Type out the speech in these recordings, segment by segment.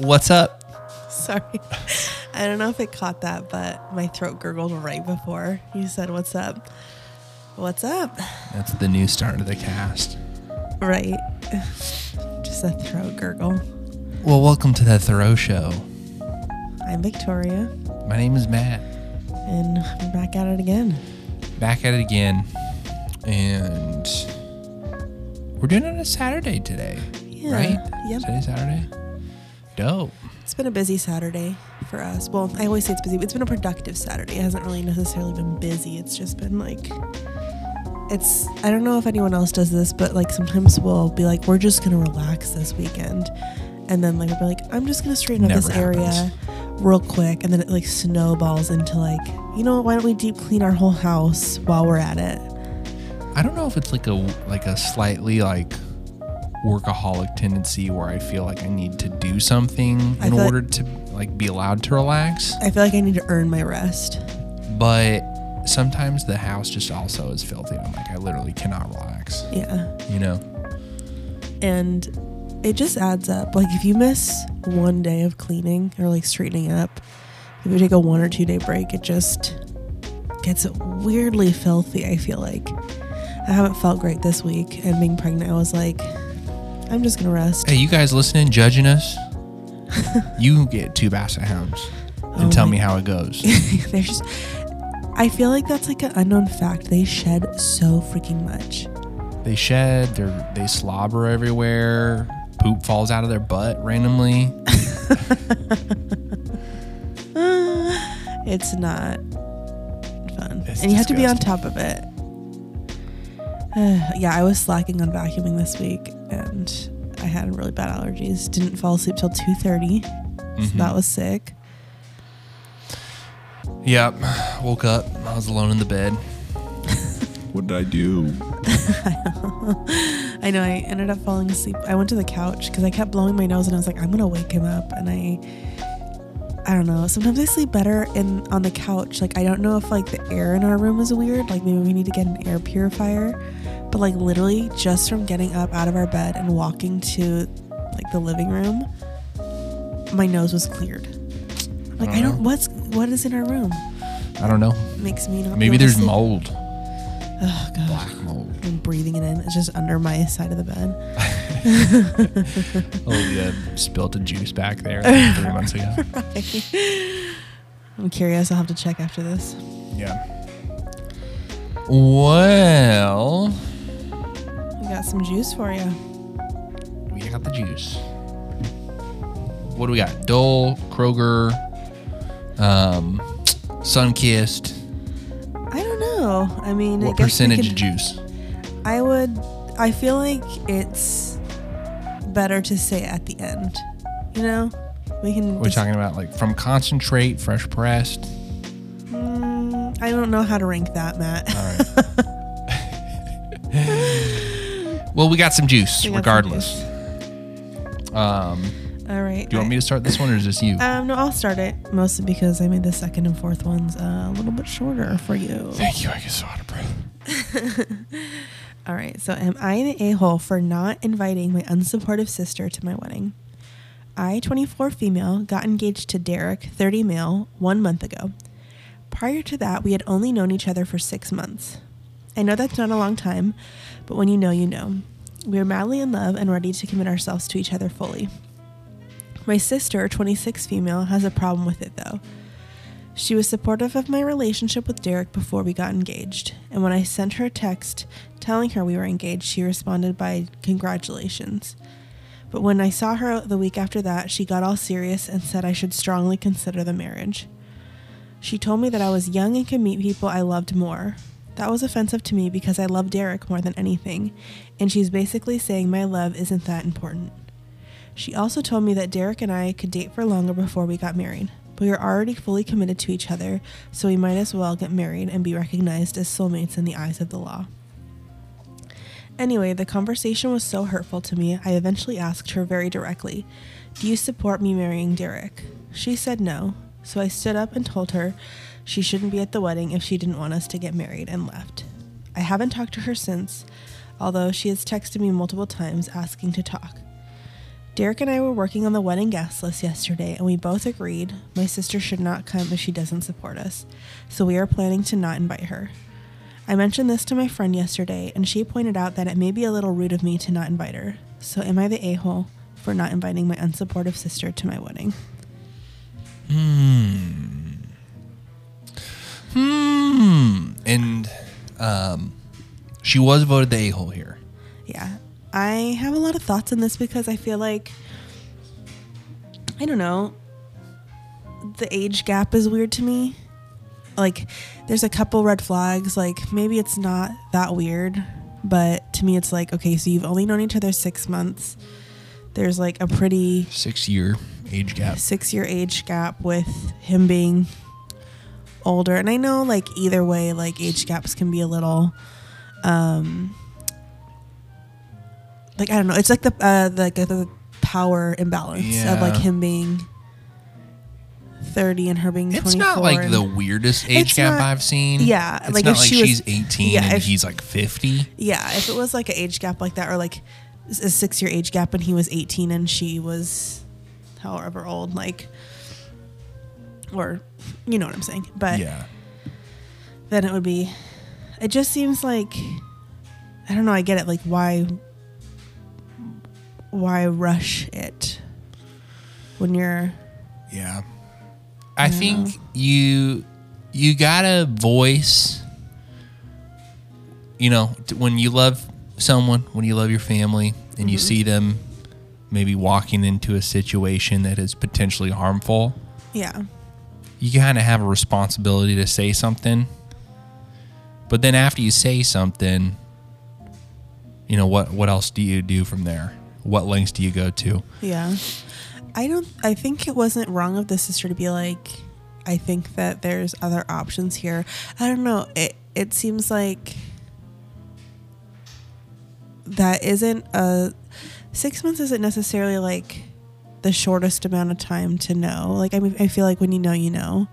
What's up? Sorry. I don't know if it caught that, but my throat gurgled right before you said, What's up? What's up? That's the new start of the cast. Right. Just a throat gurgle. Well, welcome to the Thurow Show. I'm Victoria, My name is Matt. and we're back at it again. Back at it again. And we're doing it on a Saturday today. Yeah. Right? Yep. Today Saturday? Dope. It's been a busy Saturday for us. Well, I always say it's busy, but it's been a productive Saturday. It hasn't really necessarily been busy. It's just been like, it's, I don't know if anyone else does this, but like sometimes we'll be like, we're just going to relax this weekend. And then like, we'll be like, I'm just going to straighten up Never this area real quick. And then it like snowballs into like, you know, why don't we deep clean our whole house while we're at it? I don't know if it's like a like a slightly like workaholic tendency where I feel like I need to do something I in feel like- order to like be allowed to relax. I feel like I need to earn my rest. But sometimes the house just also is filthy. I'm like I literally cannot relax. Yeah. You know? and it just adds up. Like if you miss one day of cleaning or like straightening up, if you take a one or two day break, it just gets weirdly filthy. I feel like I haven't felt great this week, and being pregnant, I was like, I'm just gonna rest. Hey, you guys listening, judging us? you get two basset hounds and Oh tell me how it goes. They're. I feel like that's like an unknown fact. They shed so freaking much. they shed, they they slobber everywhere, poop falls out of their butt randomly. it's not fun. It's and you have to be on top of it. yeah, I was slacking on vacuuming this week and I had really bad allergies. Didn't fall asleep till 2:30. So Mhm. that was sick. Yep. Woke up. I was alone in the bed. what did I do? I know I ended up falling asleep. I went to the couch cuz I kept blowing my nose and I was like I'm going to wake him up and I I don't know. Sometimes I sleep better in on the couch. Like I don't know if like the air in our room is weird. Like maybe we need to get an air purifier. But like literally just from getting up out of our bed and walking to like the living room, my nose was cleared. Like I don't don't what's what is in our room? I don't know. Makes me not Maybe there's mold. Oh god. Black mold. I'm breathing it in. It's just under my side of the bed. Oh yeah, spilled a juice back there like three months ago. I'm curious. I'll have to check after this. Yeah. Well, We got some juice for you. we got the juice. What do we got? Dole, Kroger, um, Sunkissed. I don't know. I mean, I What guess percentage could- of juice? I would. I feel like it's better to say at the end. You know, we can. We're just- talking about like from concentrate, fresh pressed. Mm, I don't know how to rank that, Matt. All right. well, we got some juice, got some regardless. Um, All right. do you want me to start this one, or is this you? Um, no, I'll start it mostly because I made the second and fourth ones uh, a little bit shorter for you. Thank you. I get so out of breath. All right, so am I an a hole for not inviting my unsupportive sister to my wedding? I, 24 female, got engaged to Derek, 30 male, one month ago. Prior to that, we had only known each other for six months. I know that's not a long time, but when you know, you know. We are madly in love and ready to commit ourselves to each other fully. My sister, 26 female, has a problem with it though. She was supportive of my relationship with Derek before we got engaged, and when I sent her a text telling her we were engaged, she responded by congratulations. But when I saw her the week after that, she got all serious and said I should strongly consider the marriage. She told me that I was young and could meet people I loved more. That was offensive to me because I love Derek more than anything, and she's basically saying my love isn't that important. She also told me that Derek and I could date for longer before we got married. But we are already fully committed to each other, so we might as well get married and be recognized as soulmates in the eyes of the law. Anyway, the conversation was so hurtful to me, I eventually asked her very directly, Do you support me marrying Derek? She said no, so I stood up and told her she shouldn't be at the wedding if she didn't want us to get married and left. I haven't talked to her since, although she has texted me multiple times asking to talk. Derek and I were working on the wedding guest list yesterday, and we both agreed my sister should not come if she doesn't support us. So we are planning to not invite her. I mentioned this to my friend yesterday, and she pointed out that it may be a little rude of me to not invite her. So am I the a hole for not inviting my unsupportive sister to my wedding? Hmm. And um, she was voted the a hole here. Yeah. I have a lot of thoughts on this because I feel like I don't know. The age gap is weird to me. Like there's a couple red flags, like maybe it's not that weird, but to me it's like okay, so you've only known each other 6 months. There's like a pretty Six year age gap. 6-year age gap with him being older. And I know like either way like age gaps can be a little um like I don't know. It's like the uh like the power imbalance of like him being 30 and her being 24. It's not like the weirdest age It's gap not- I've seen. yeah, It's like not if like she was- she's 18 yeah, and if- he's like 50. Yeah, if it was like an age gap like that or like a 6-year age gap and he was 18 and she was however old like or you know what I'm saying. But yeah. then it would be it just seems like I don't know, I get it like why why rush it when you're Yeah. I think you you gotta voice you know, when you love someone, when you love your family and you mm-hmm. see them maybe walking into a situation that is potentially harmful, yeah. You kind of have a responsibility to say something. But then after you say something, you know, what what else do you do from there? What lengths do you go to? Yeah. I don't I think it wasn't wrong of the sister to be like I think that there's other options here. I don't know. It it seems like that isn't a 6 months isn't necessarily like the shortest amount of time to know. Like I mean I feel like when you know you know.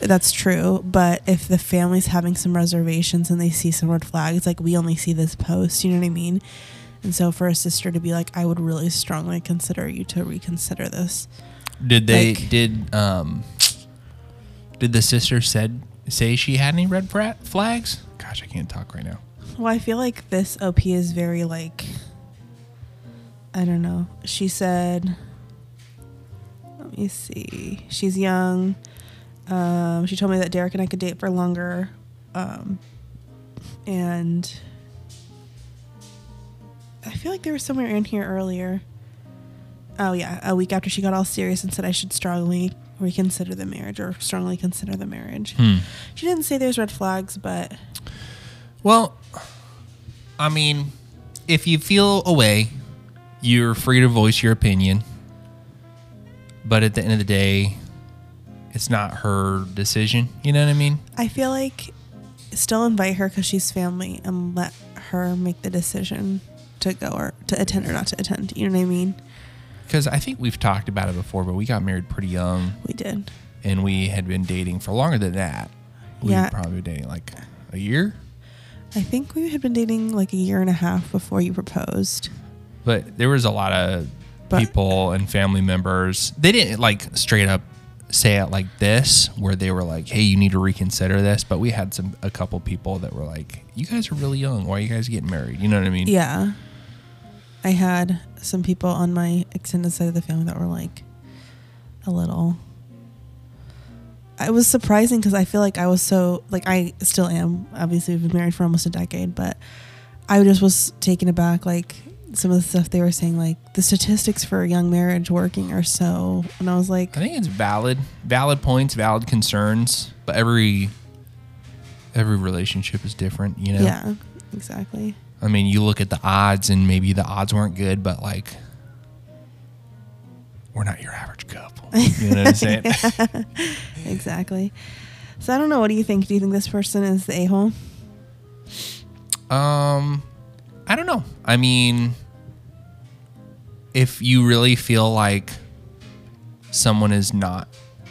That's true, but if the family's having some reservations and they see some red flags, like we only see this post, you know what I mean? And so for a sister to be like, I would really strongly consider you to reconsider this. Did they Like- did um did the sister said say she had any red flags? Gosh, I can't talk right now. Well, I feel like this OP is very like I don't know. She said let me see. She's young. Um, she told me that Derek and I could date for longer. Um, and I feel like there was somewhere in here earlier. Oh yeah, a week after she got all serious and said I should strongly reconsider the marriage or strongly consider the marriage. Hmm. She didn't say there's red flags, but Well, I mean, if you feel away, you're free to voice your opinion. But at the end of the day, it's not her decision. You know what I mean? I feel like still invite her because she's family and let her make the decision to go or to attend or not to attend. You know what I mean? Because I think we've talked about it before, but we got married pretty young We did. and we had been dating for longer than that. We Yeah. probably dating like a year. I think we had been dating like a year and a half before you proposed. But there was a lot of But- people and family members. They didn't like straight up say it like this, where they were like, "Hey, you need to reconsider this." But we had some a couple people that were like, "You guys are really young. Why are you guys getting married?" You know what I mean? Yeah. I had some people on my extended side of the family that were like a little. It was surprising because I feel like I was so like I still am. Obviously, we've been married for almost a decade, but I just was taken aback. Like some of the stuff they were saying, like the statistics for a young marriage working are so, and I was like, I think it's valid, valid points, valid concerns. But every every relationship is different. You know? yeah, exactly. I mean, you look at the odds, and maybe the odds weren't good, but like, we're not your average couple. You know what I'm saying? Exactly. So I don't know. What do you think? Do you think this person is the a hole? Um, I don't know. I mean, if you really feel like someone is not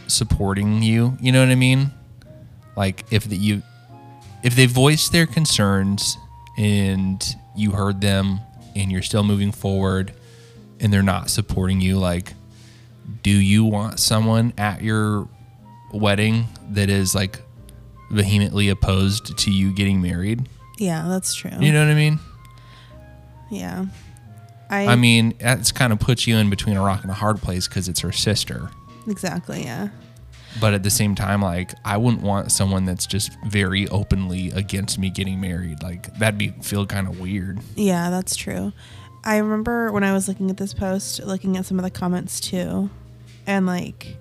supporting you, you know what I mean? Like if the, you if they voice their concerns and you heard them and you're still moving forward and they're not supporting you, like, do you want someone at your wedding that is like vehemently opposed to you getting married? Yeah, that's true. You know what I mean? yeah. I, I mean, that's kind of puts you in between a rock and a hard place because it's her sister. exactly. Yeah. But at the same time, like I wouldn't want someone that's just very openly against me getting married. Like that'd be feel kind of weird. Yeah, that's true. I remember when I was looking at this post, looking at some of the comments too, and like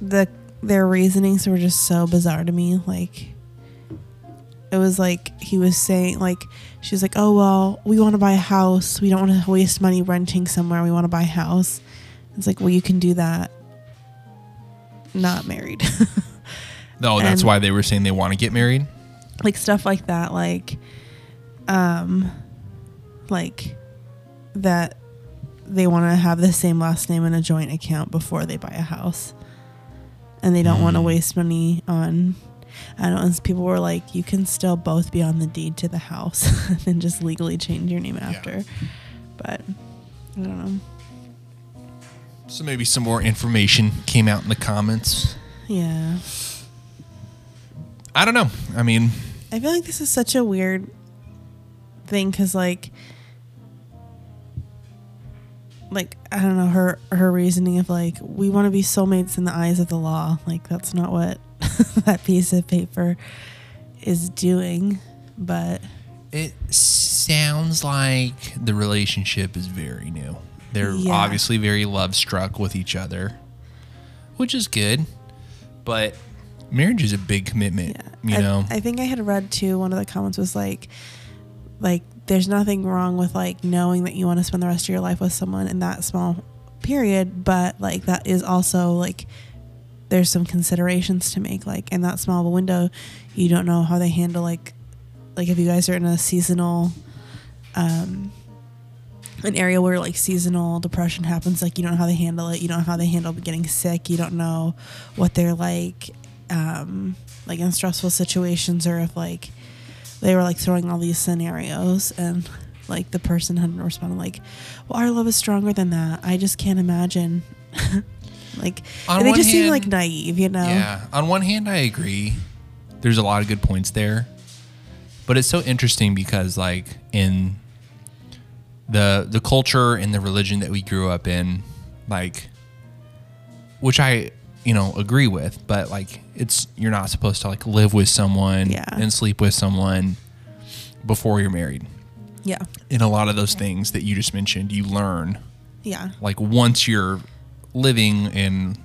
the their reasonings were just so bizarre to me. Like it was like he was saying like she's like, "Oh well, we want to buy a house. We don't want to waste money renting somewhere. We want to buy a house." It's like, "Well, you can do that not married." No, that's And- why they were saying they want to get married. like stuff like that like um like that they want to have the same last name in a joint account before they buy a house and they don't want to waste money on I don't know. People were like, you can still both be on the deed to the house and just legally change your name after. But I don't know. So maybe some more information came out in the comments. Yeah. I don't know. I mean, I feel like this is such a weird thing because, like, like I don't know her her reasoning of like we want to be soulmates in the eyes of the law. Like that's not what that piece of paper is doing. But it sounds like the relationship is very new. They're Yeah. obviously very love struck with each other, which is good. But marriage is a big commitment, you I, know. I think I had read too. One of the comments was like, like there's nothing wrong with like knowing that you want to spend the rest of your life with someone in that small period, but like that is also like there's some considerations to make. Like in that small of a window, you don't know how they handle like like if you guys are in a seasonal um an area where like seasonal depression happens like you don't know how they handle it you don't know how they handle getting sick you don't know what they're like um like in stressful situations or if like they were like throwing all these scenarios and like the person hadn't responded like well our love is stronger than that i just can't imagine like On they just seem like naive you know Yeah. On one hand, I agree. There's a lot of good points there, but it's so interesting because, like, in the the culture and the religion that we grew up in, like, which I you know agree with, but like, it's you're not supposed to like live with someone Yeah. and sleep with someone before you're married. yeah In a lot of those things that you just mentioned, you learn yeah like once you're living and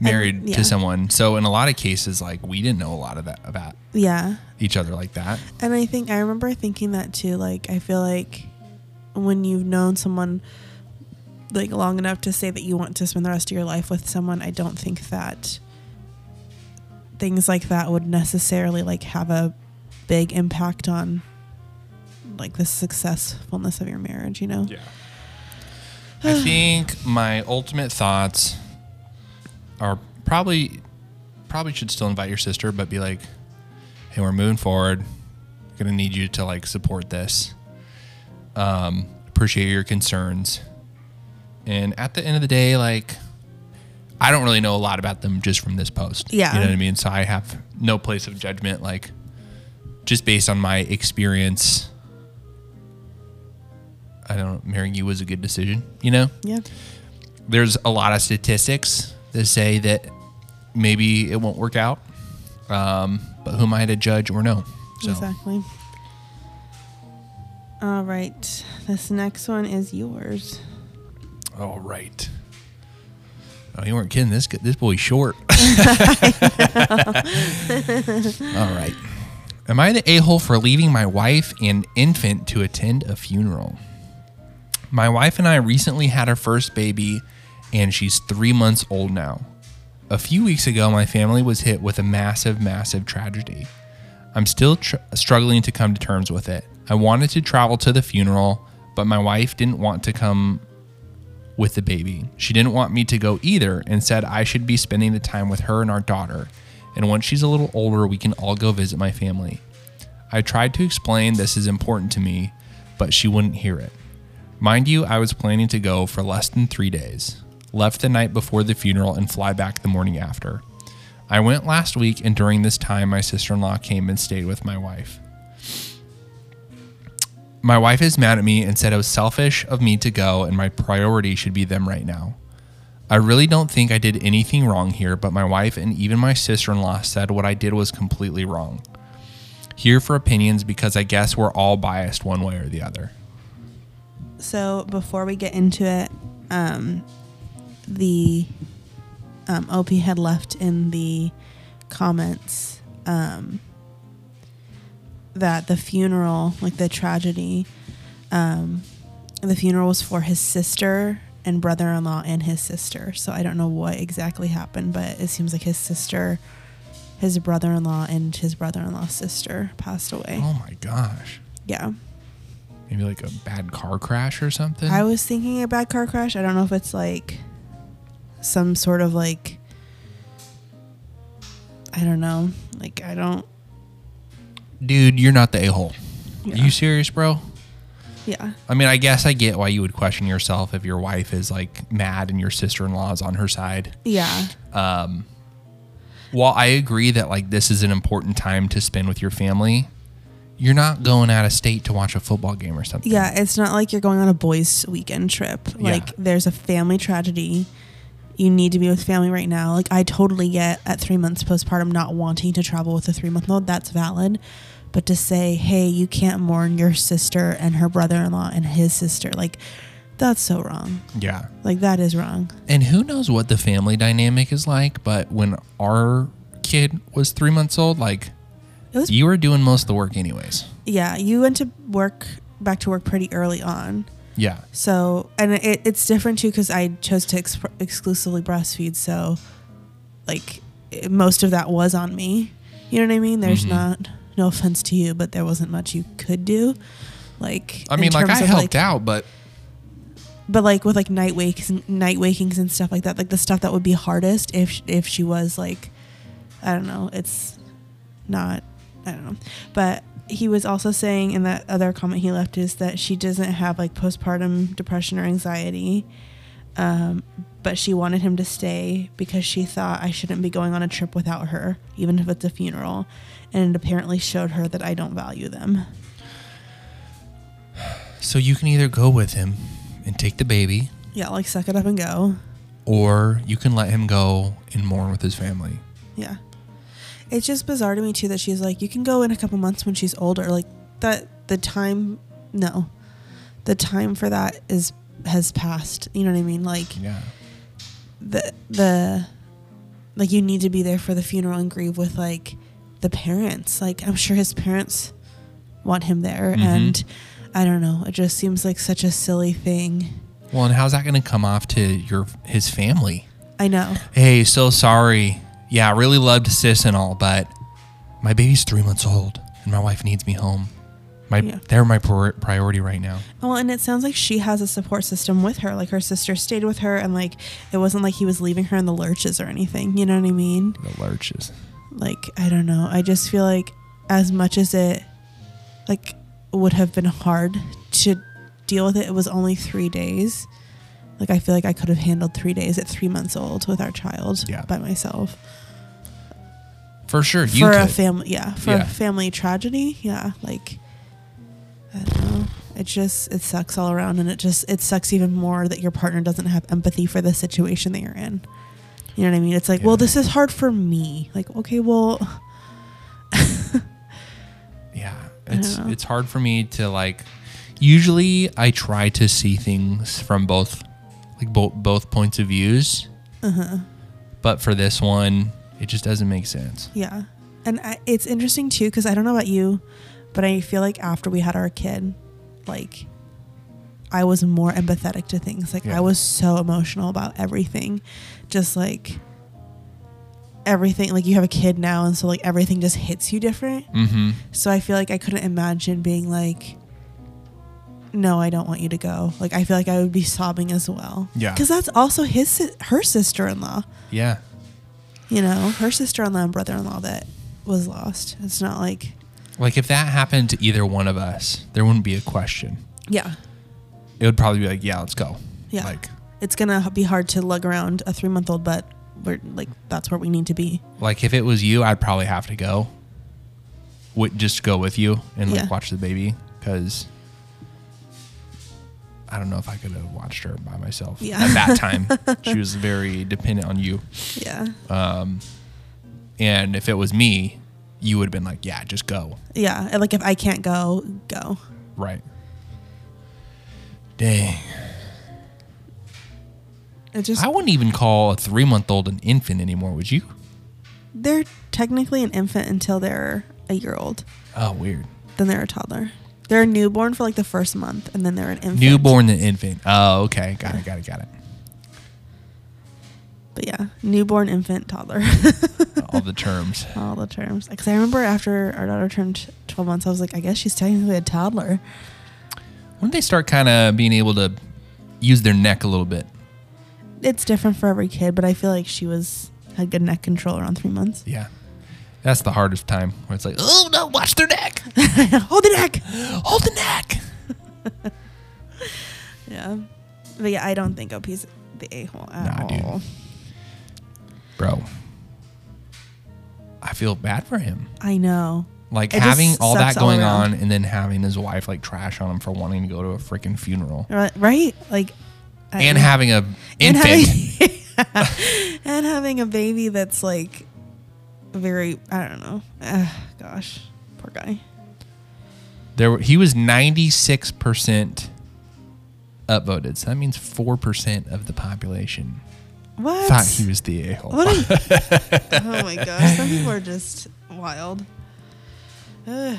married yeah. to someone. So in a lot of cases, like we didn't know a lot of that about yeah each other like that. And I think I remember thinking that too. Like I feel like when you've known someone like long enough to say that you want to spend the rest of your life with someone, I don't think that things like that would necessarily like have a big impact on like the successfulness of your marriage, you know? Yeah. I think my ultimate thoughts are probably probably should still invite your sister, but be like, hey, we're moving forward. I'm Gonna need you to like support this. Um, appreciate your concerns. And at the end of the day, like I don't really know a lot about them just from this post. Yeah. You know what I mean? So I have no place of judgment, like just based on my experience. I don't know, marrying you was a good decision, you know? Yeah. There's a lot of statistics that say that maybe it won't work out. Um, but who am I to judge or know? So Exactly. All right. This next one is yours. all right. Oh, you weren't kidding. This this boy's short. all right. Am I the a hole for leaving my wife and infant to attend a funeral? My wife and I recently had our first baby, and she's three months old now. A few weeks ago, my family was hit with a massive, massive tragedy. I'm still tr- struggling to come to terms with it. I wanted to travel to the funeral, but my wife didn't want to come with the baby. She didn't want me to go either and said I should be spending the time with her and our daughter. And once she's a little older, we can all go visit my family. I tried to explain this is important to me, but she wouldn't hear it. Mind you, I was planning to go for less than three days. Left the night before the funeral and fly back the morning after. I went last week, and during this time, my sister in law came and stayed with my wife. My wife is mad at me and said it was selfish of me to go, and my priority should be them right now. I really don't think I did anything wrong here, but my wife and even my sister in law said what I did was completely wrong. Here for opinions because I guess we're all biased one way or the other. So before we get into it, um, the um, OP had left in the comments um, that the funeral, like the tragedy, um, the funeral was for his sister and brother-in-law and his sister. So I don't know what exactly happened, but it seems like his sister, his brother-in-law, and his brother-in-law's sister passed away. Oh my gosh. Yeah. Maybe like a bad car crash or something? I was thinking a bad car crash. I don't know if it's like some sort of like I don't know. Like I don't Dude, you're not the a hole. Yeah. Are you serious, bro? yeah. I mean, I guess I get why you would question yourself if your wife is like mad and your sister in law is on her side. Yeah. Um well, I agree that like this is an important time to spend with your family, you're not going out of state to watch a football game or something. Yeah, it's not like you're going on a boys weekend trip. Yeah. Like there's a family tragedy. You need to be with family right now. Like I totally get at 3 months postpartum not wanting to travel with a 3 month old. That's valid. But to say, "Hey, you can't mourn your sister and her brother-in-law and his sister." Like that's so wrong. Yeah. Like that is wrong. And who knows what the family dynamic is like, but when our kid was three months old, like It was you were doing most of the work anyways. yeah, you went to work back to work pretty early on. Yeah. So, and it, it's different too because I chose to ex- exclusively breastfeed. So, like, it, most of that was on me. You know what I mean? There's Mhm. not, no offense to you, but there wasn't much you could do. Like, I mean, like I helped like- out, but but like with like night wakes, night wakings and stuff like that, like the stuff that would be hardest if if she was like, I don't know, it's not, I don't know, but he was also saying in that other comment he left is that she doesn't have like postpartum depression or anxiety, um, but she wanted him to stay because she thought I shouldn't be going on a trip without her, even if it's a funeral, and it apparently showed her that I don't value them. so you can either go with him and take the baby, Yeah, like suck it up and go. or you can let him go and mourn with his family. Yeah. It's just bizarre to me too that she's like, you can go in a couple months when she's older. Like that the time no. The time for that is has passed. You know what I mean? Like Yeah. the the like you need to be there for the funeral and grieve with like the parents. Like I'm sure his parents want him there Mhm. and I don't know. It just seems like such a silly thing. Well, and how's that going to come off to your his family? I know. Hey, so sorry. Yeah, I really loved sis and all, but my baby's three months old and my wife needs me home. My Yeah. they're my pri- priority right now. Well, and it sounds like she has a support system with her. Like her sister stayed with her, and like it wasn't like he was leaving her in the lurches or anything. You know what I mean? The lurches. Like I don't know. I just feel like as much as it like would have been hard to deal with it, it was only three days. Like I feel like I could have handled three days at three months old with our child Yeah. by myself. For sure, you for a could. family, yeah, for Yeah. a family tragedy, yeah. Like I don't know. It just it sucks all around, and it just it sucks even more that your partner doesn't have empathy for the situation that you're in. You know what I mean? It's like, Yeah. well, this is hard for me. Like, okay, well, yeah, it's know. it's hard for me to like. Usually, I try to see things from both, like both both points of views. uh-huh. But for this one, it just doesn't make sense. yeah. And I, it's interesting too because I don't know about you, but I feel like after we had our kid, like I was more empathetic to things. Like Yeah. I was so emotional about everything, just like everything. Like you have a kid now, and so like everything just hits you different. Mm-hmm. So I feel like I couldn't imagine being like, no, I don't want you to go. Like I feel like I would be sobbing as well. Yeah. Because that's also his her sister in law. Yeah. You know, her sister in law and brother in law that was lost. It's not like Like if that happened to either one of us, there wouldn't be a question. yeah, it would probably be like, yeah, let's go. Yeah. Like, It's gonna be hard to lug around a three month old, but we're like that's where we need to be. like if it was you, I'd probably have to go. Would just go with you and like Yeah. watch the baby because I don't know if I could have watched her by myself Yeah. at that time. she was very dependent on you, Yeah. Um, and if it was me, you would have been like, yeah, just go. Yeah. Like if I can't go, go. Right. Dang. It just I wouldn't even call a three month old an infant anymore, would you? they're technically an infant until they're a year old. Oh, weird. Then they're a toddler. They're a newborn for like the first month, and then they're an infant. Newborn and infant. Oh, okay. Got it, got it, got it. But yeah, newborn, infant, toddler. All the terms. All the terms. Because I remember after our daughter turned 12 months, I was like, I guess she's technically a toddler. When they start kind of being able to use their neck a little bit. It's different for every kid, but I feel like she was had good neck control around three months. Yeah. That's the hardest time where it's like, oh no, watch their neck. Hold the neck. Hold the neck. Yeah. But yeah, I don't think OP's the a hole at Nah, dude. all. Bro. I feel bad for him. I know. Like It having all that sucks all going on and then having his wife like trash on him for wanting to go to a freaking funeral. Right? Like, I- And having a and having, and having a baby that's like very, I don't know. Gosh, poor guy. There, were- he was ninety six percent upvoted. So that means four percent of the population What? thought he was the a hole. A- oh my gosh, some people are just wild. Ugh.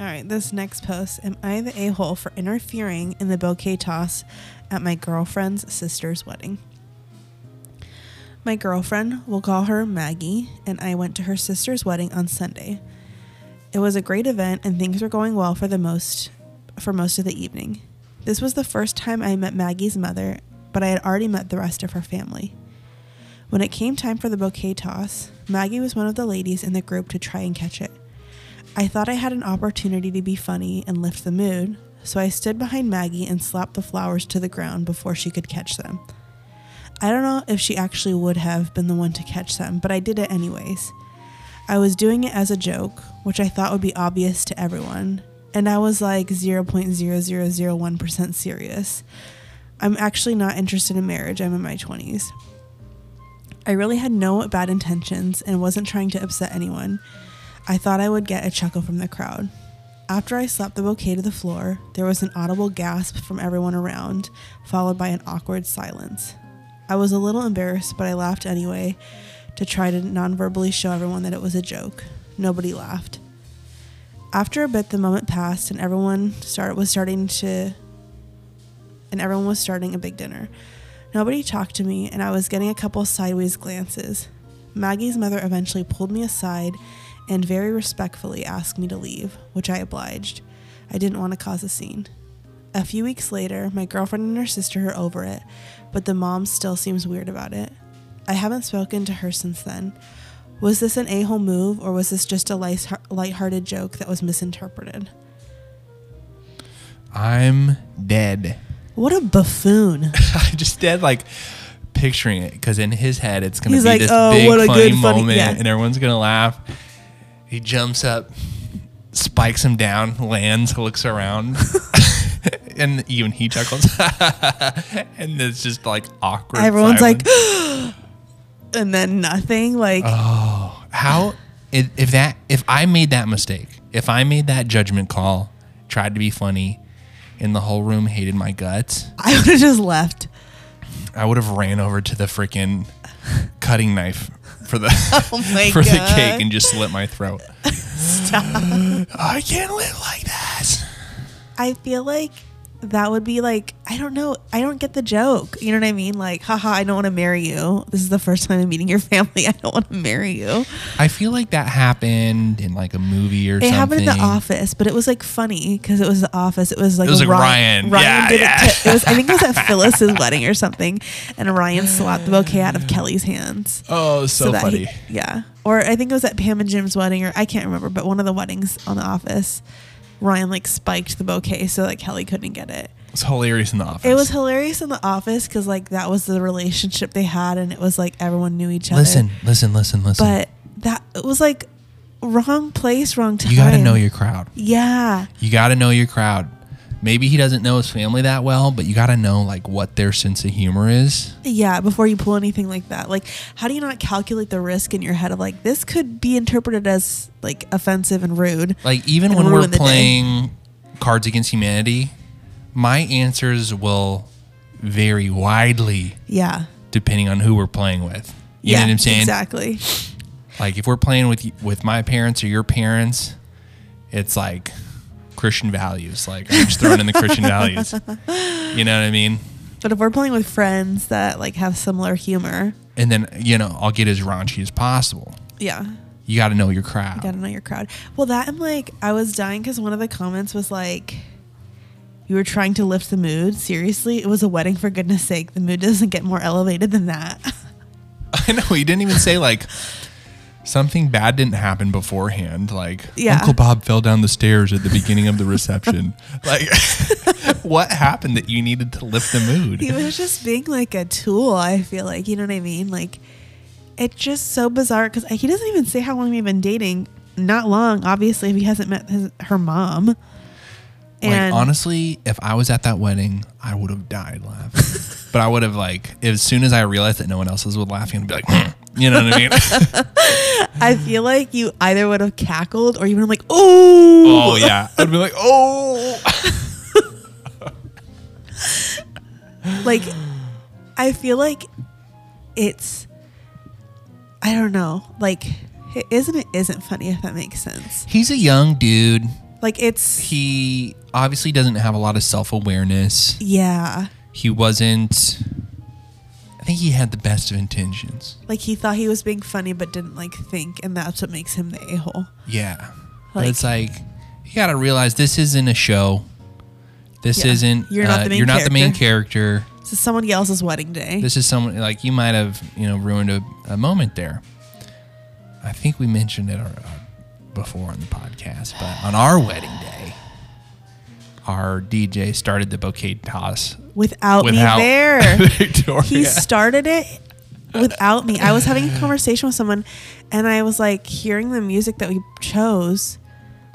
All right, this next post. Am I the a hole for interfering in the bouquet toss at my girlfriend's sister's wedding? My girlfriend, we'll call her Maggie, and I went to her sister's wedding on Sunday. It was a great event and things were going well for the most for most of the evening. This was the first time I met Maggie's mother, but I had already met the rest of her family. When it came time for the bouquet toss, Maggie was one of the ladies in the group to try and catch it. I thought I had an opportunity to be funny and lift the mood, so I stood behind Maggie and slapped the flowers to the ground before she could catch them. I don't know if she actually would have been the one to catch them, but I did it anyways. I was doing it as a joke, which I thought would be obvious to everyone, and I was like 0.0001% serious. I'm actually not interested in marriage, I'm in my 20s. I really had no bad intentions and wasn't trying to upset anyone. I thought I would get a chuckle from the crowd. After I slapped the bouquet to the floor, there was an audible gasp from everyone around, followed by an awkward silence. I was a little embarrassed, but I laughed anyway to try to non-verbally show everyone that it was a joke. Nobody laughed. After a bit, the moment passed, and everyone start, was starting to, and everyone was starting a big dinner. Nobody talked to me, and I was getting a couple sideways glances. Maggie's mother eventually pulled me aside and very respectfully asked me to leave, which I obliged. I didn't want to cause a scene. A few weeks later, my girlfriend and her sister are over it, but the mom still seems weird about it. I haven't spoken to her since then. Was this an a hole move, or was this just a light- lighthearted joke that was misinterpreted? I'm dead. What a buffoon. I just dead like picturing it because in his head it's gonna He's be like, this "Oh, big what a funny good funny-" moment yeah. and everyone's gonna laugh. He jumps up, spikes him down, lands, looks around, and even he chuckles. and it's just like awkward. Everyone's like, and then nothing. Like, Oh, how if, if that if I made that mistake, if I made that judgment call, tried to be funny, and the whole room hated my guts, I would have just left. I would have ran over to the freaking cutting knife for the Oh my for the cake and just slit my throat. Stop. I can't live like. I feel like that would be like, I don't know. I don't get the joke. You know what I mean? Like, haha, I don't want to marry you. This is the first time I'm meeting your family. I don't want to marry you. I feel like that happened in like a movie or It something. It happened in the office, but it was like funny because it was the office. It was like It was like Ryan. Yeah, did yeah. it. It was. I think it was at Phyllis's wedding or something, and Ryan slapped the bouquet out of Kelly's hands. Oh, so, that funny. he- yeah. Or I think it was at Pam and Jim's wedding, or I can't remember, but one of the weddings on The Office, Ryan like spiked the bouquet so that Kelly couldn't get it. It was hilarious in the office. It was hilarious in the office because like that was the relationship they had, and it was like everyone knew each other. Listen, listen, listen, listen. but that it was like wrong place, wrong time. you got to know your crowd. yeah, You got to know your crowd. Maybe he doesn't know his family that well, but you got to know like what their sense of humor is. yeah. Before you pull anything like that, like how do you not calculate the risk in your head of like this could be interpreted as like offensive and rude? Like even when we're the day. playing Cards Against Humanity, my answers will vary widely Yeah, depending on who we're playing with. You yeah, know what I'm saying? exactly. Like if we're playing with with my parents or your parents, it's like Christian values. Like I'm just throwing in the Christian values. You know what I mean? But if we're playing with friends that like have similar humor, And then you know I'll get as raunchy as possible. yeah, You got to know your crowd. You gotta know your crowd. Well, that and like I was dying because one of the comments was like, "You were trying to lift the mood." Seriously, it was a wedding. For goodness sake, the mood doesn't get more elevated than that. I know he didn't even say like something bad didn't happen beforehand. Like Yeah. Uncle Bob fell down the stairs at the beginning of the reception. like what happened that you needed to lift the mood? he was just being like a tool. I feel like you know what I mean. Like it's just so bizarre because he doesn't even say how long we've been dating. Not long, obviously, if he hasn't met his, her mom. like honestly, if I was at that wedding, I would have died laughing. but I would have like as soon as I realized that no one else was laughing, I'd be like, "Hmm." you know what I mean? I feel like you either would have cackled or you would have like, "Oh, oh yeah, I'd be like, oh. like I feel like it's I don't know. Like it isn't it isn't funny if that makes sense. He's a young dude. Like it's He obviously doesn't have a lot of self awareness. yeah. He wasn't. I think he had the best of intentions. Like he thought he was being funny but didn't like think and that's what makes him the a-hole. Yeah. but Like- it's like you got to realize this isn't a show. This Yeah. isn't. You're not the main You're not the main character. This is someone else's wedding day. This is someone like you might have you know ruined a, a moment there. I think we mentioned it uh, before on the podcast, but on our wedding day, our DJ started the bouquet toss without, without me there. Victoria. he started it without me. I was having a conversation with someone and I was like hearing the music that we chose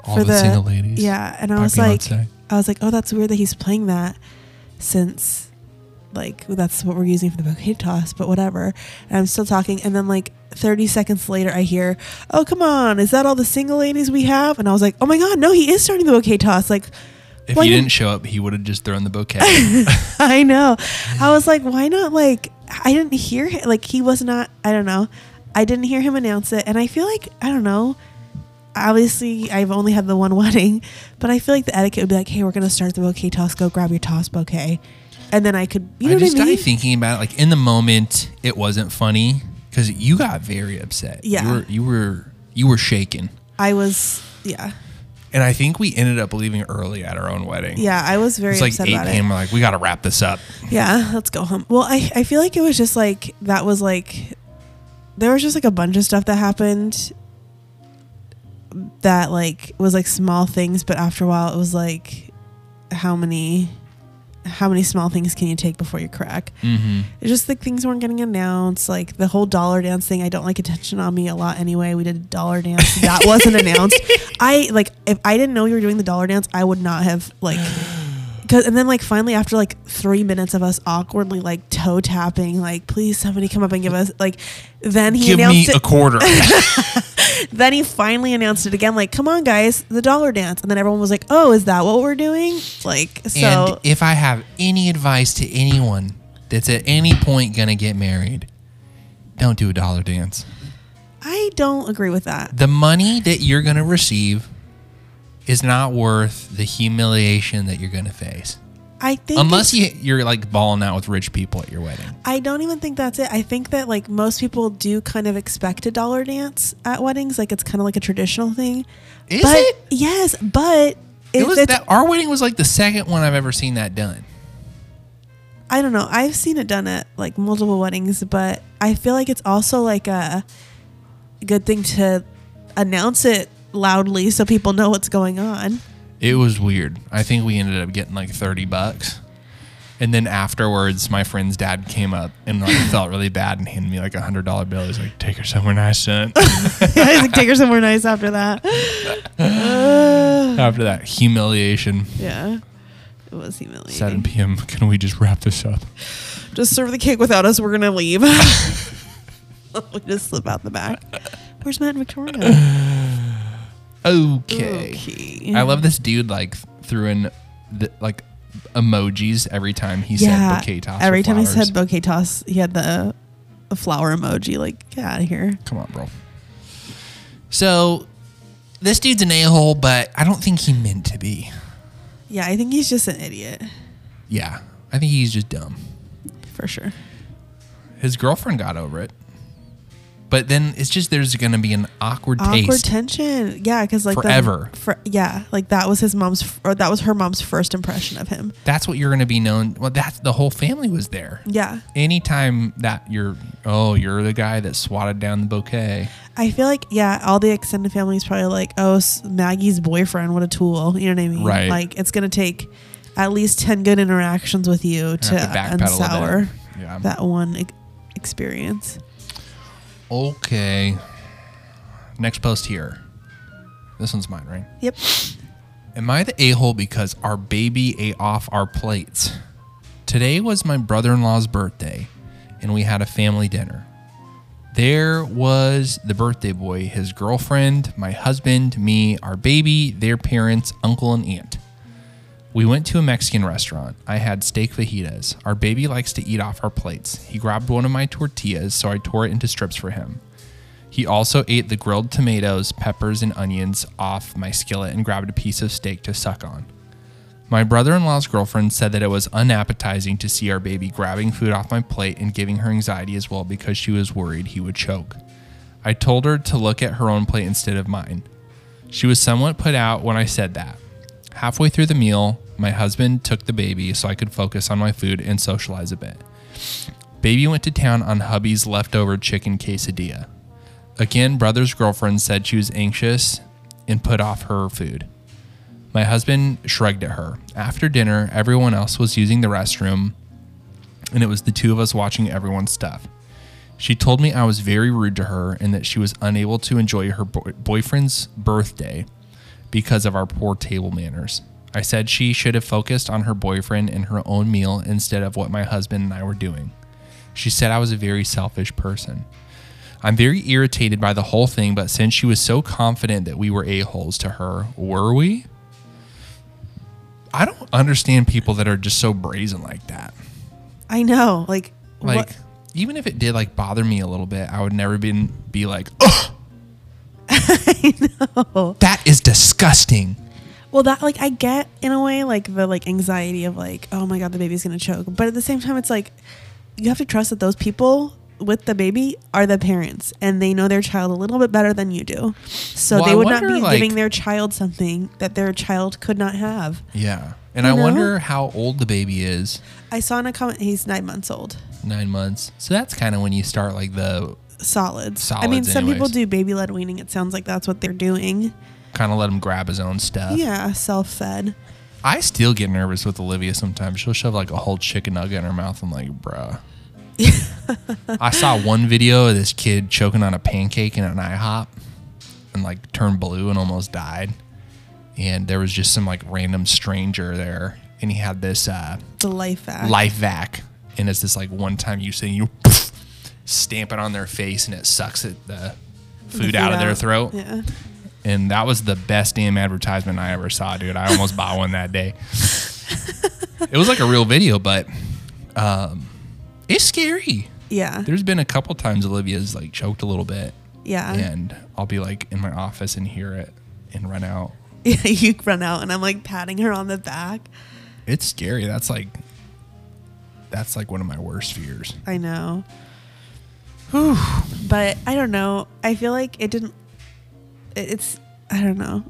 All the, single ladies. Yeah, and I was like, Beyonce. I was like, oh, that's weird that he's playing that, since like that's what we're using for the bouquet toss. But whatever. And I'm still talking, and then like 30 seconds later, I hear, oh, come on, is that all the single ladies we have? And I was like, oh my god, no, he is starting the bouquet toss. Like, If why he didn't- show up, he would have just thrown the bouquet. I know. I was like, why not? Like, I didn't hear him. Like, he was not. I don't know. I didn't hear him announce it, and I feel like I don't know. Obviously, I've only had the one wedding, but I feel like the etiquette would be like, "Hey, we're gonna start the bouquet toss. Go grab your toss bouquet," and then I could, you know I just what I mean? started thinking about it. Like in the moment, it wasn't funny because you got very upset. Yeah. you were you were you were shaken, I was, yeah, and I think we ended up leaving early at our own wedding. yeah. I was very it's like upset eight about p.m. it. We're like, we got to wrap this up. Yeah, let's go home. Well, I I feel like it was just like that was like there was just like a bunch of stuff that happened that like was like small things, but after a while it was like how many how many small things can you take before you crack? Mm-hmm. It's just like things weren't getting announced. Like the whole dollar dance thing, I don't like attention on me a lot anyway. We did a dollar dance. That wasn't announced. I like if I didn't know you were doing the dollar dance, I would not have like Cause, and then like finally after like three minutes of us awkwardly like toe tapping like please somebody come up and give us like then he Give me announced a quarter. then he finally announced it again like come on guys the dollar dance and then everyone was like oh is that what we're doing like so and if I have any advice to anyone that's at any point gonna get married, don't do a dollar dance. I don't agree with that The money that you're gonna receive is not worth the humiliation that you're gonna face. I think Unless you, you're like balling out with rich people at your wedding. I don't even think that's it. I think that like most people do kind of expect a dollar dance at weddings. Like it's kind of like a traditional thing. Is but, it? Yes, but It was that our wedding was like the second one I've ever seen that done. I don't know. I've seen it done at like multiple weddings, but I feel like it's also like a good thing to announce it loudly so people know what's going on. It was weird. I think we ended up getting like thirty bucks. And then afterwards, my friend's dad came up and like felt really bad and handed me like a hundred dollar bill. He's like, "Take her somewhere nice, son." yeah, he's like, take her somewhere nice after that. Uh, After that humiliation, yeah. It was humiliating. 7 p.m. Can we just wrap this up? Just serve the cake without us. We're gonna leave. we just slip out the back. Where's Matt and Victoria? Okay. Okay. I love this dude. Like threw in the, like emojis every time he yeah. said bouquet toss. Every time he said bouquet toss, he had the, the flower emoji. Like, get out of here. Come on, bro. So this dude's an a hole, but I don't think he meant to be. Yeah, I think he's just an idiot Yeah, I think he's just dumb. for sure. His girlfriend got over it, but then it's just there's going to be an awkward, Awkward taste. tension. Yeah, because like the- Forever. for, yeah, like that was his mom's or that was her mom's first impression of him. that's what you're going to be known. Well, that's the whole family was there. Yeah, Anytime that you're, oh, you're the guy that swatted down the bouquet. I feel like yeah, all the extended family is probably like, oh, Maggie's boyfriend, what a tool. You know what I mean? Right. Like it's gonna take at least ten good interactions with you to, to unsour. Yeah. that one experience. Okay. Next post here. This one's mine, right? Yep. Am I the a hole because our baby ate off our plates? Today was my brother in law's birthday, and we had a family dinner. There was the birthday boy, his girlfriend, my husband, me, our baby, their parents, uncle, and aunt. We went to a Mexican restaurant. I had steak fajitas. Our baby likes to eat off our plates. He grabbed one of my tortillas, so I tore it into strips for him. He also ate the grilled tomatoes, peppers, and onions off my skillet and grabbed a piece of steak to suck on. My brother in law's girlfriend said that it was unappetizing to see our baby grabbing food off my plate and giving her anxiety as well because she was worried he would choke. I told her to look at her own plate instead of mine. She was somewhat put out when I said that. Halfway through the meal, my husband took the baby so I could focus on my food and socialize a bit. Baby went to town on hubby's leftover chicken quesadilla. Again, brother's girlfriend said she was anxious and put off her food. My husband shrugged at her. After dinner, everyone else was using the restroom, and it was the two of us watching everyone's stuff. She told me I was very rude to her and that she was unable to enjoy her boy- boyfriend's birthday because of our poor table manners. I said she should have focused on her boyfriend and her own meal instead of what my husband and I were doing. She said I was a very selfish person. I'm very irritated by the whole thing, but since she was so confident that we were a-holes to her, were we? I don't understand people that are just so brazen like that. I know. Like, Like, what? even if it did like bother me a little bit, I would never been be like, oh, I know. that is disgusting. Well, that like I get in a way like the like anxiety of like oh my god the baby's gonna choke, but at the same time it's like you have to trust that those people with the baby are the parents and they know their child a little bit better than you do, so Well, they would not be like- giving their child something that their child could not have. Yeah. And You I know? wonder how old the baby is. I saw in a comment he's nine months old. Nine months. So that's kind of when you start like the Solids. solids I mean, Solids some people do baby led weaning. It sounds like that's what they're doing. Kind of let him grab his own stuff. Yeah, self fed. I still get nervous with Olivia sometimes. She'll shove like a whole chicken nugget in her mouth. I'm like, bruh. I saw one video of this kid choking on a pancake in an IHOP and like turned blue and almost died. And there was just some like random stranger there, and he had this uh, The life vac. life vac, and it's this like one time use and you stamp it on their face and it sucks it the The food out of their throat. Yeah. And that was the best damn advertisement I ever saw, dude. I almost bought one that day. it was like a real video, but um, it's scary. Yeah. There's been a couple times Olivia's like choked a little bit, Yeah. and I'll be like in my office and hear it and run out. Yeah, you run out and I'm like patting her on the back. It's scary. That's like that's like one of my worst fears. I know. But I don't know. I feel like it didn't. It- It's I don't know.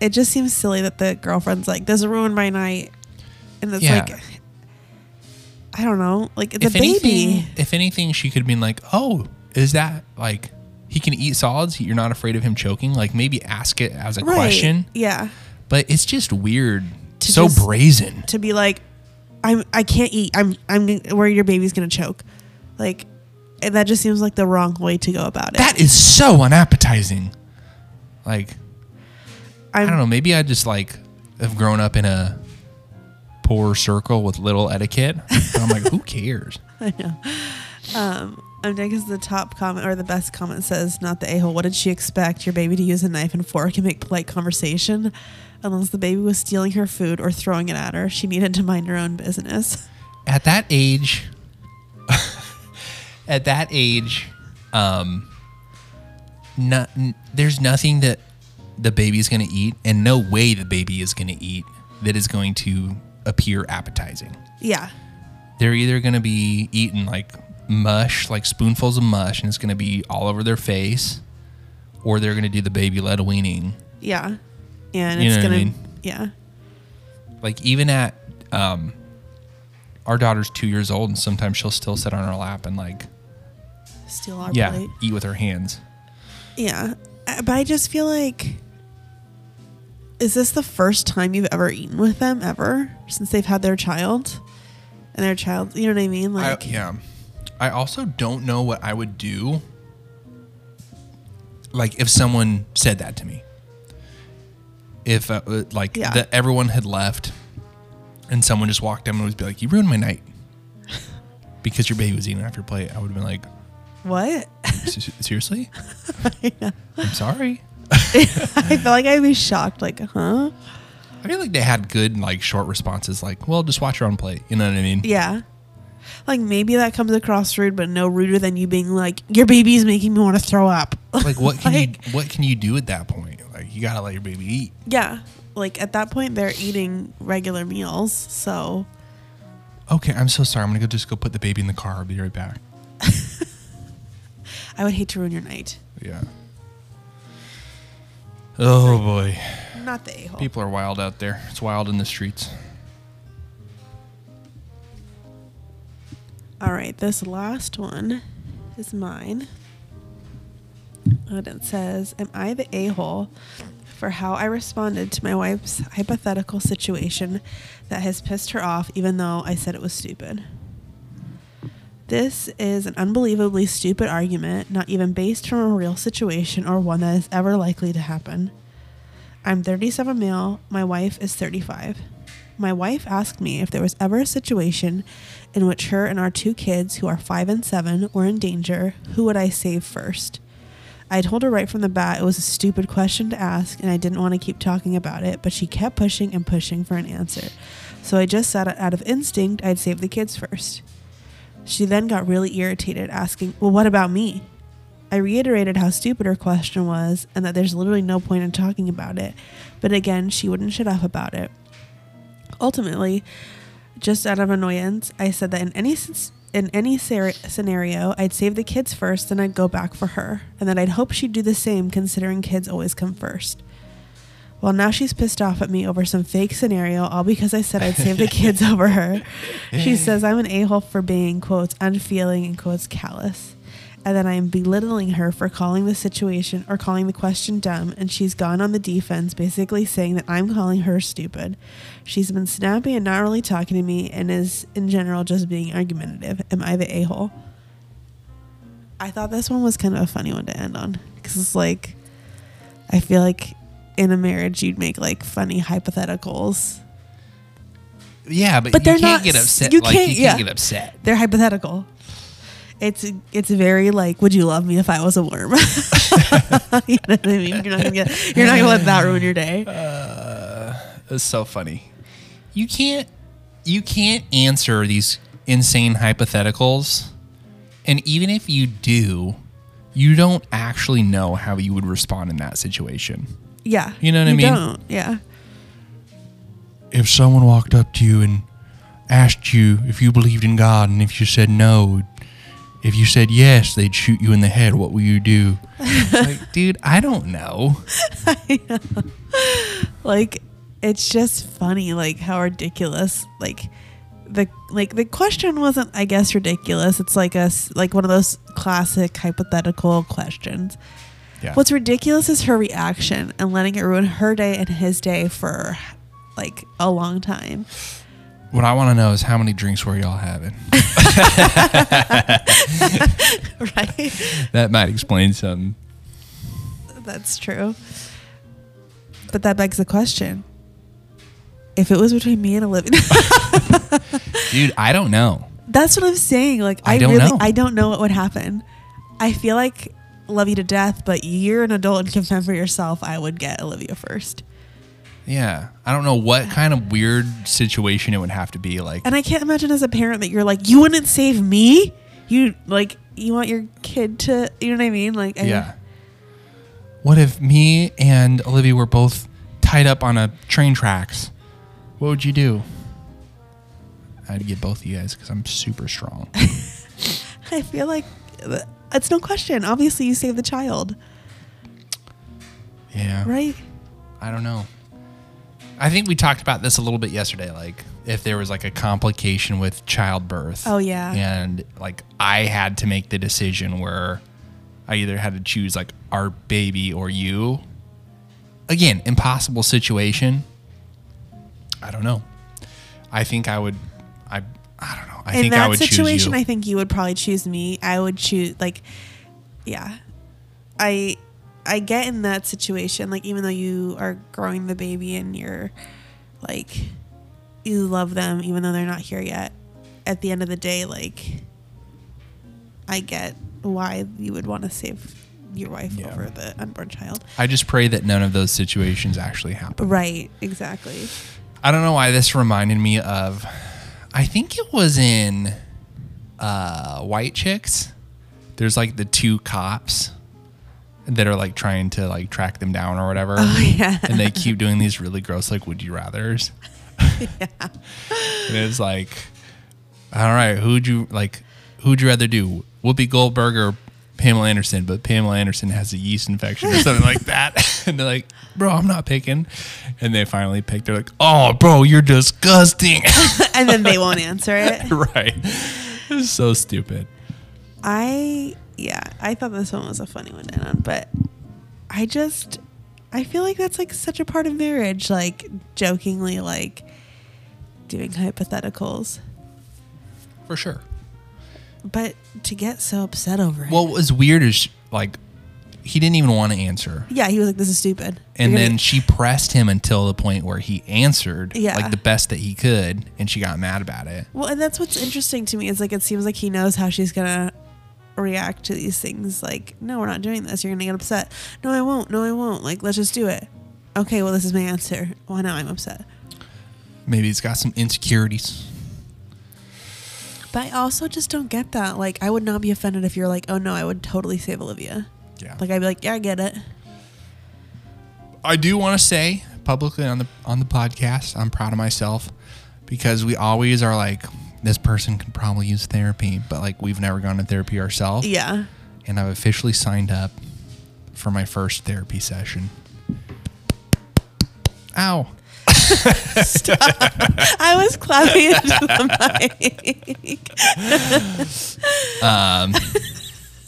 It just seems silly that the girlfriend's like, "This ruined my night," and it's Yeah. like, I don't know. Like it's a baby. anything, if anything, she could have been like, "Oh, is that like he can eat solids? You're not afraid of him choking? Like maybe ask it as a question." Yeah. But it's just weird, To so just- brazen. To be like, I'm I can't eat. I'm I'm gonna- worried your baby's gonna choke. Like and that just seems like the wrong way to go about it. That is so unappetizing. Like I'm, I don't know. Maybe I just like have grown up in a poor circle with little etiquette. I'm like, who cares? I know. Um, I'm because the top comment or the best comment says, "Not the a hole." What did she expect? Your baby to use a knife and fork and make polite conversation? Unless the baby was stealing her food or throwing it at her, she needed to mind her own business. At that age, at that age, um, no, n- there's nothing that the baby's going to eat, and no way the baby is going to eat that is going to appear appetizing. Yeah, They're either going to be eating like mush, like spoonfuls of mush, and it's going to be all over their face, or they're going to do the baby led weaning. yeah, and You it's know what I gonna, mean? yeah, Like even at um, our daughter's two years old, and sometimes she'll still sit on our lap and like steal our yeah, plate. eat with her hands. Yeah, Uh, but I just feel like, is this the first time you've ever eaten with them ever since they've had their child? And their child, you know what I mean? I, Like, yeah. I also don't know what I would do. Like if someone said that to me. If uh, uh, like Yeah. that everyone had left, and someone just walked in and was be like, "You ruined my night," because your baby was eating off your plate, I would have been like, what? "S- "Seriously? I'm sorry." I feel like I'd be shocked. Like, huh? I feel like they had good like short responses, like, "Well, just watch your own plate." You know what I mean? Yeah. Like maybe that comes across rude, but no ruder than you being like, "Your baby's making me want to throw up." Like, what can Like- you what can you do at that point? Like, you gotta let your baby eat. Yeah. Like at that point, they're eating regular meals, so Okay, I'm so sorry. I'm gonna go just go put the baby in the car. I'll be right back. I would hate to ruin your night. Yeah. Oh boy, Not the a hole. people are wild out there. It's wild in the streets. All right, this last one is mine. And it says, Am I the a hole for how I responded to my wife's hypothetical situation that has pissed her off, even though I said it was stupid? This is an unbelievably stupid argument, not even based from a real situation or one that is ever likely to happen. I'm 37 male, my wife is 35. My wife asked me if there was ever a situation in which her and our two kids, who are 5 and 7, were in danger, who would I save first? I told her right from the bat it was a stupid question to ask and I didn't want to keep talking about it, but she kept pushing and pushing for an answer. So I just said out of instinct I'd save the kids first. She then got really irritated, asking, Well, what about me? I reiterated how stupid her question was and that there's literally no point in talking about it, but again, she wouldn't shut up about it. Ultimately, just out of annoyance, I said that in any in any ser- scenario, I'd save the kids first, then I'd go back for her, and that I'd hope she'd do the same, considering kids always come first. Well, now she's pissed off at me over some fake scenario, all because I said I'd save the kids over her. She eh. says I'm an a hole for being, quotes, unfeeling and quotes, callous. And then I am belittling her for calling the situation or calling the question dumb, and she's gone on the defense, basically saying that I'm calling her stupid. She's been snappy and not really talking to me, and is in general just being argumentative. Am I the a hole? I thought this one was kind of a funny one to end on because it's like, I feel like in a marriage you'd make like funny hypotheticals. Yeah, but, But you they're can't not get upset. you like can't- you yeah. can't get upset. They're hypothetical. It's it's very like, would you love me if I was a worm? you know what I mean? You're not gonna get, you're not gonna let that ruin your day. Uh, it's so funny. You can't you can't answer these insane hypotheticals. And even if you do, you don't actually know how you would respond in that situation. Yeah, You know what I mean? Don't. Yeah, If someone walked up to you and asked you if you believed in God and if you said no, if you said yes, they'd shoot you in the head, what will you do? like, dude, I don't know. like it's just funny, like how ridiculous, like the like the question wasn't, I guess, ridiculous. It's like a like one of those classic hypothetical questions. Yeah. What's ridiculous is her reaction and letting it ruin her day and his day for like a long time. What I want to know is how many drinks were y'all having? right? That might explain something. That's true. But that begs the question. If it was between me and Olivia, Dude, I don't know. that's what I'm saying. Like I I, don't really know. I don't know what would happen. I feel like love you to death, but you're an adult and can fend for yourself. I would get Olivia first. Yeah. I don't know what kind of weird situation it would have to be like. And I can't imagine as a parent that you're like, you wouldn't save me. You like you want your kid to, you know what I mean? Like, I- Yeah. What if me and Olivia were both tied up on a train tracks? What would you do? I'd get both of you guys because I'm super strong. I feel like it's no question. Obviously, you save the child, Yeah. right? I don't know. I think we talked about this a little bit yesterday. Like, if there was like a complication with childbirth. Oh, yeah. And like, I had to make the decision where I either had to choose like our baby or you. Again, impossible situation. I don't know. I think I would. I. I don't know. I In think I that would situation, choose you. I think you would probably choose me. I would choose like, yeah, I I get in that situation. Like, even though you are growing the baby and you're like, you love them, even though they're not here yet. At the end of the day, like, I get why you would want to save your wife Yeah. over the unborn child. I just pray that none of those situations actually happen. Right. Exactly. I don't know why this reminded me of. I think it was in uh, White Chicks. There's like the two cops that are like trying to like track them down or whatever. Oh yeah. and they keep doing these really gross like would you rather's. yeah. And it's like, all right, who'd you like? Who'd you rather do, Whoopi Goldberg or Pamela Anderson? But Pamela Anderson has a yeast infection or something like that. and they're like, bro, I'm not picking. And they finally pick. They're like, oh, bro, you're disgusting. and then they won't answer it. right? It's so stupid. I yeah, I thought this one was a funny one to end on, but I just I feel like that's like such a part of marriage, like jokingly like doing hypotheticals. For sure. But to get so upset over it. Well what was weird is like he didn't even want to answer. yeah, he was like, This is stupid. And You're then gonna- she pressed him until the point where he answered Yeah. like the best that he could, and she got mad about it. Well, and that's what's interesting to me is like it seems like he knows how she's gonna react to these things. Like, no, we're not doing this. You're gonna get upset. No, I won't. No, I won't. Like, let's just do it. Okay, well, this is my answer. Well, now I'm upset. Maybe he's got some insecurities. But I also just don't get that. Like, I would not be offended if you're like, oh no, I would totally save Olivia. Yeah. Like, I'd be like, yeah, I get it. I do want to say publicly on the on the podcast, I'm proud of myself because we always are like, this person could probably use therapy, but like we've never gone to therapy ourselves. Yeah. And I've officially signed up for my first therapy session. Ow. I was clapping into the mic. Um,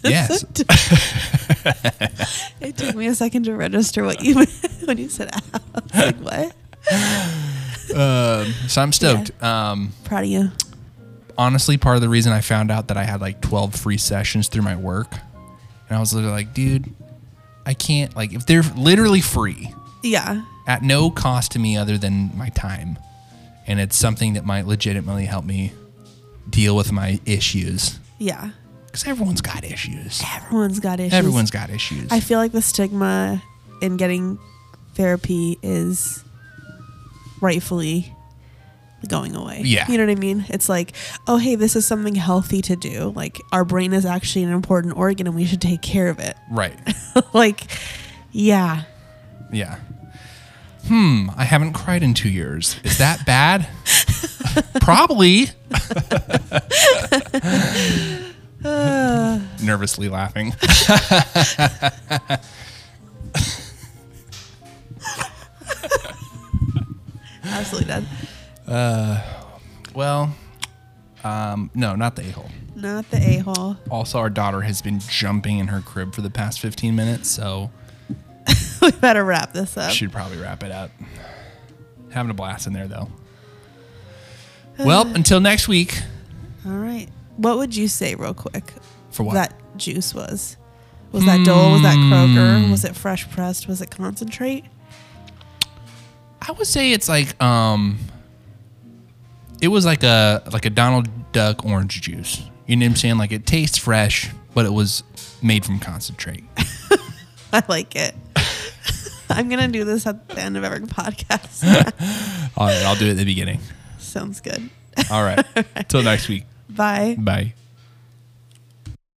yes. it took me a second to register what you when you said ow. I was like, what? Um, so I'm stoked. Um, Proud of you. honestly, part of the reason I found out that I had like 12 free sessions through my work, and I was literally like, dude, I can't, like, if they're literally free Yeah. At no cost to me other than my time, and it's something that might legitimately help me deal with my issues, Yeah. because everyone's got issues. Everyone's got issues. Everyone's got issues. I feel like the stigma in getting therapy is rightfully going away. Yeah. You know what I mean? It's like, oh, hey, this is something healthy to do. Like, our brain is actually an important organ and we should take care of it. right. like, yeah. Yeah. Hmm. I haven't cried in two years. Is that bad? Probably. Nervously laughing. Absolutely done. Well, um, no, not the a hole. Not the a hole. Also, our daughter has been jumping in her crib for the past 15 minutes, so we better wrap this up. should probably wrap it up. Having a blast in there, though. well, until next week. All right. What would you say, real quick? For what? That juice was. Was that Dole? Was that Hmm. Kroger? Was it fresh pressed? Was it concentrate? I would say it's like um it was like a like a Donald Duck orange juice. You know what I'm saying? Like it tastes fresh, but it was made from concentrate. I like it. I'm gonna do this at the end of every podcast. All right, I'll do it at the beginning. Sounds good. All right. Till next week. Bye. Bye.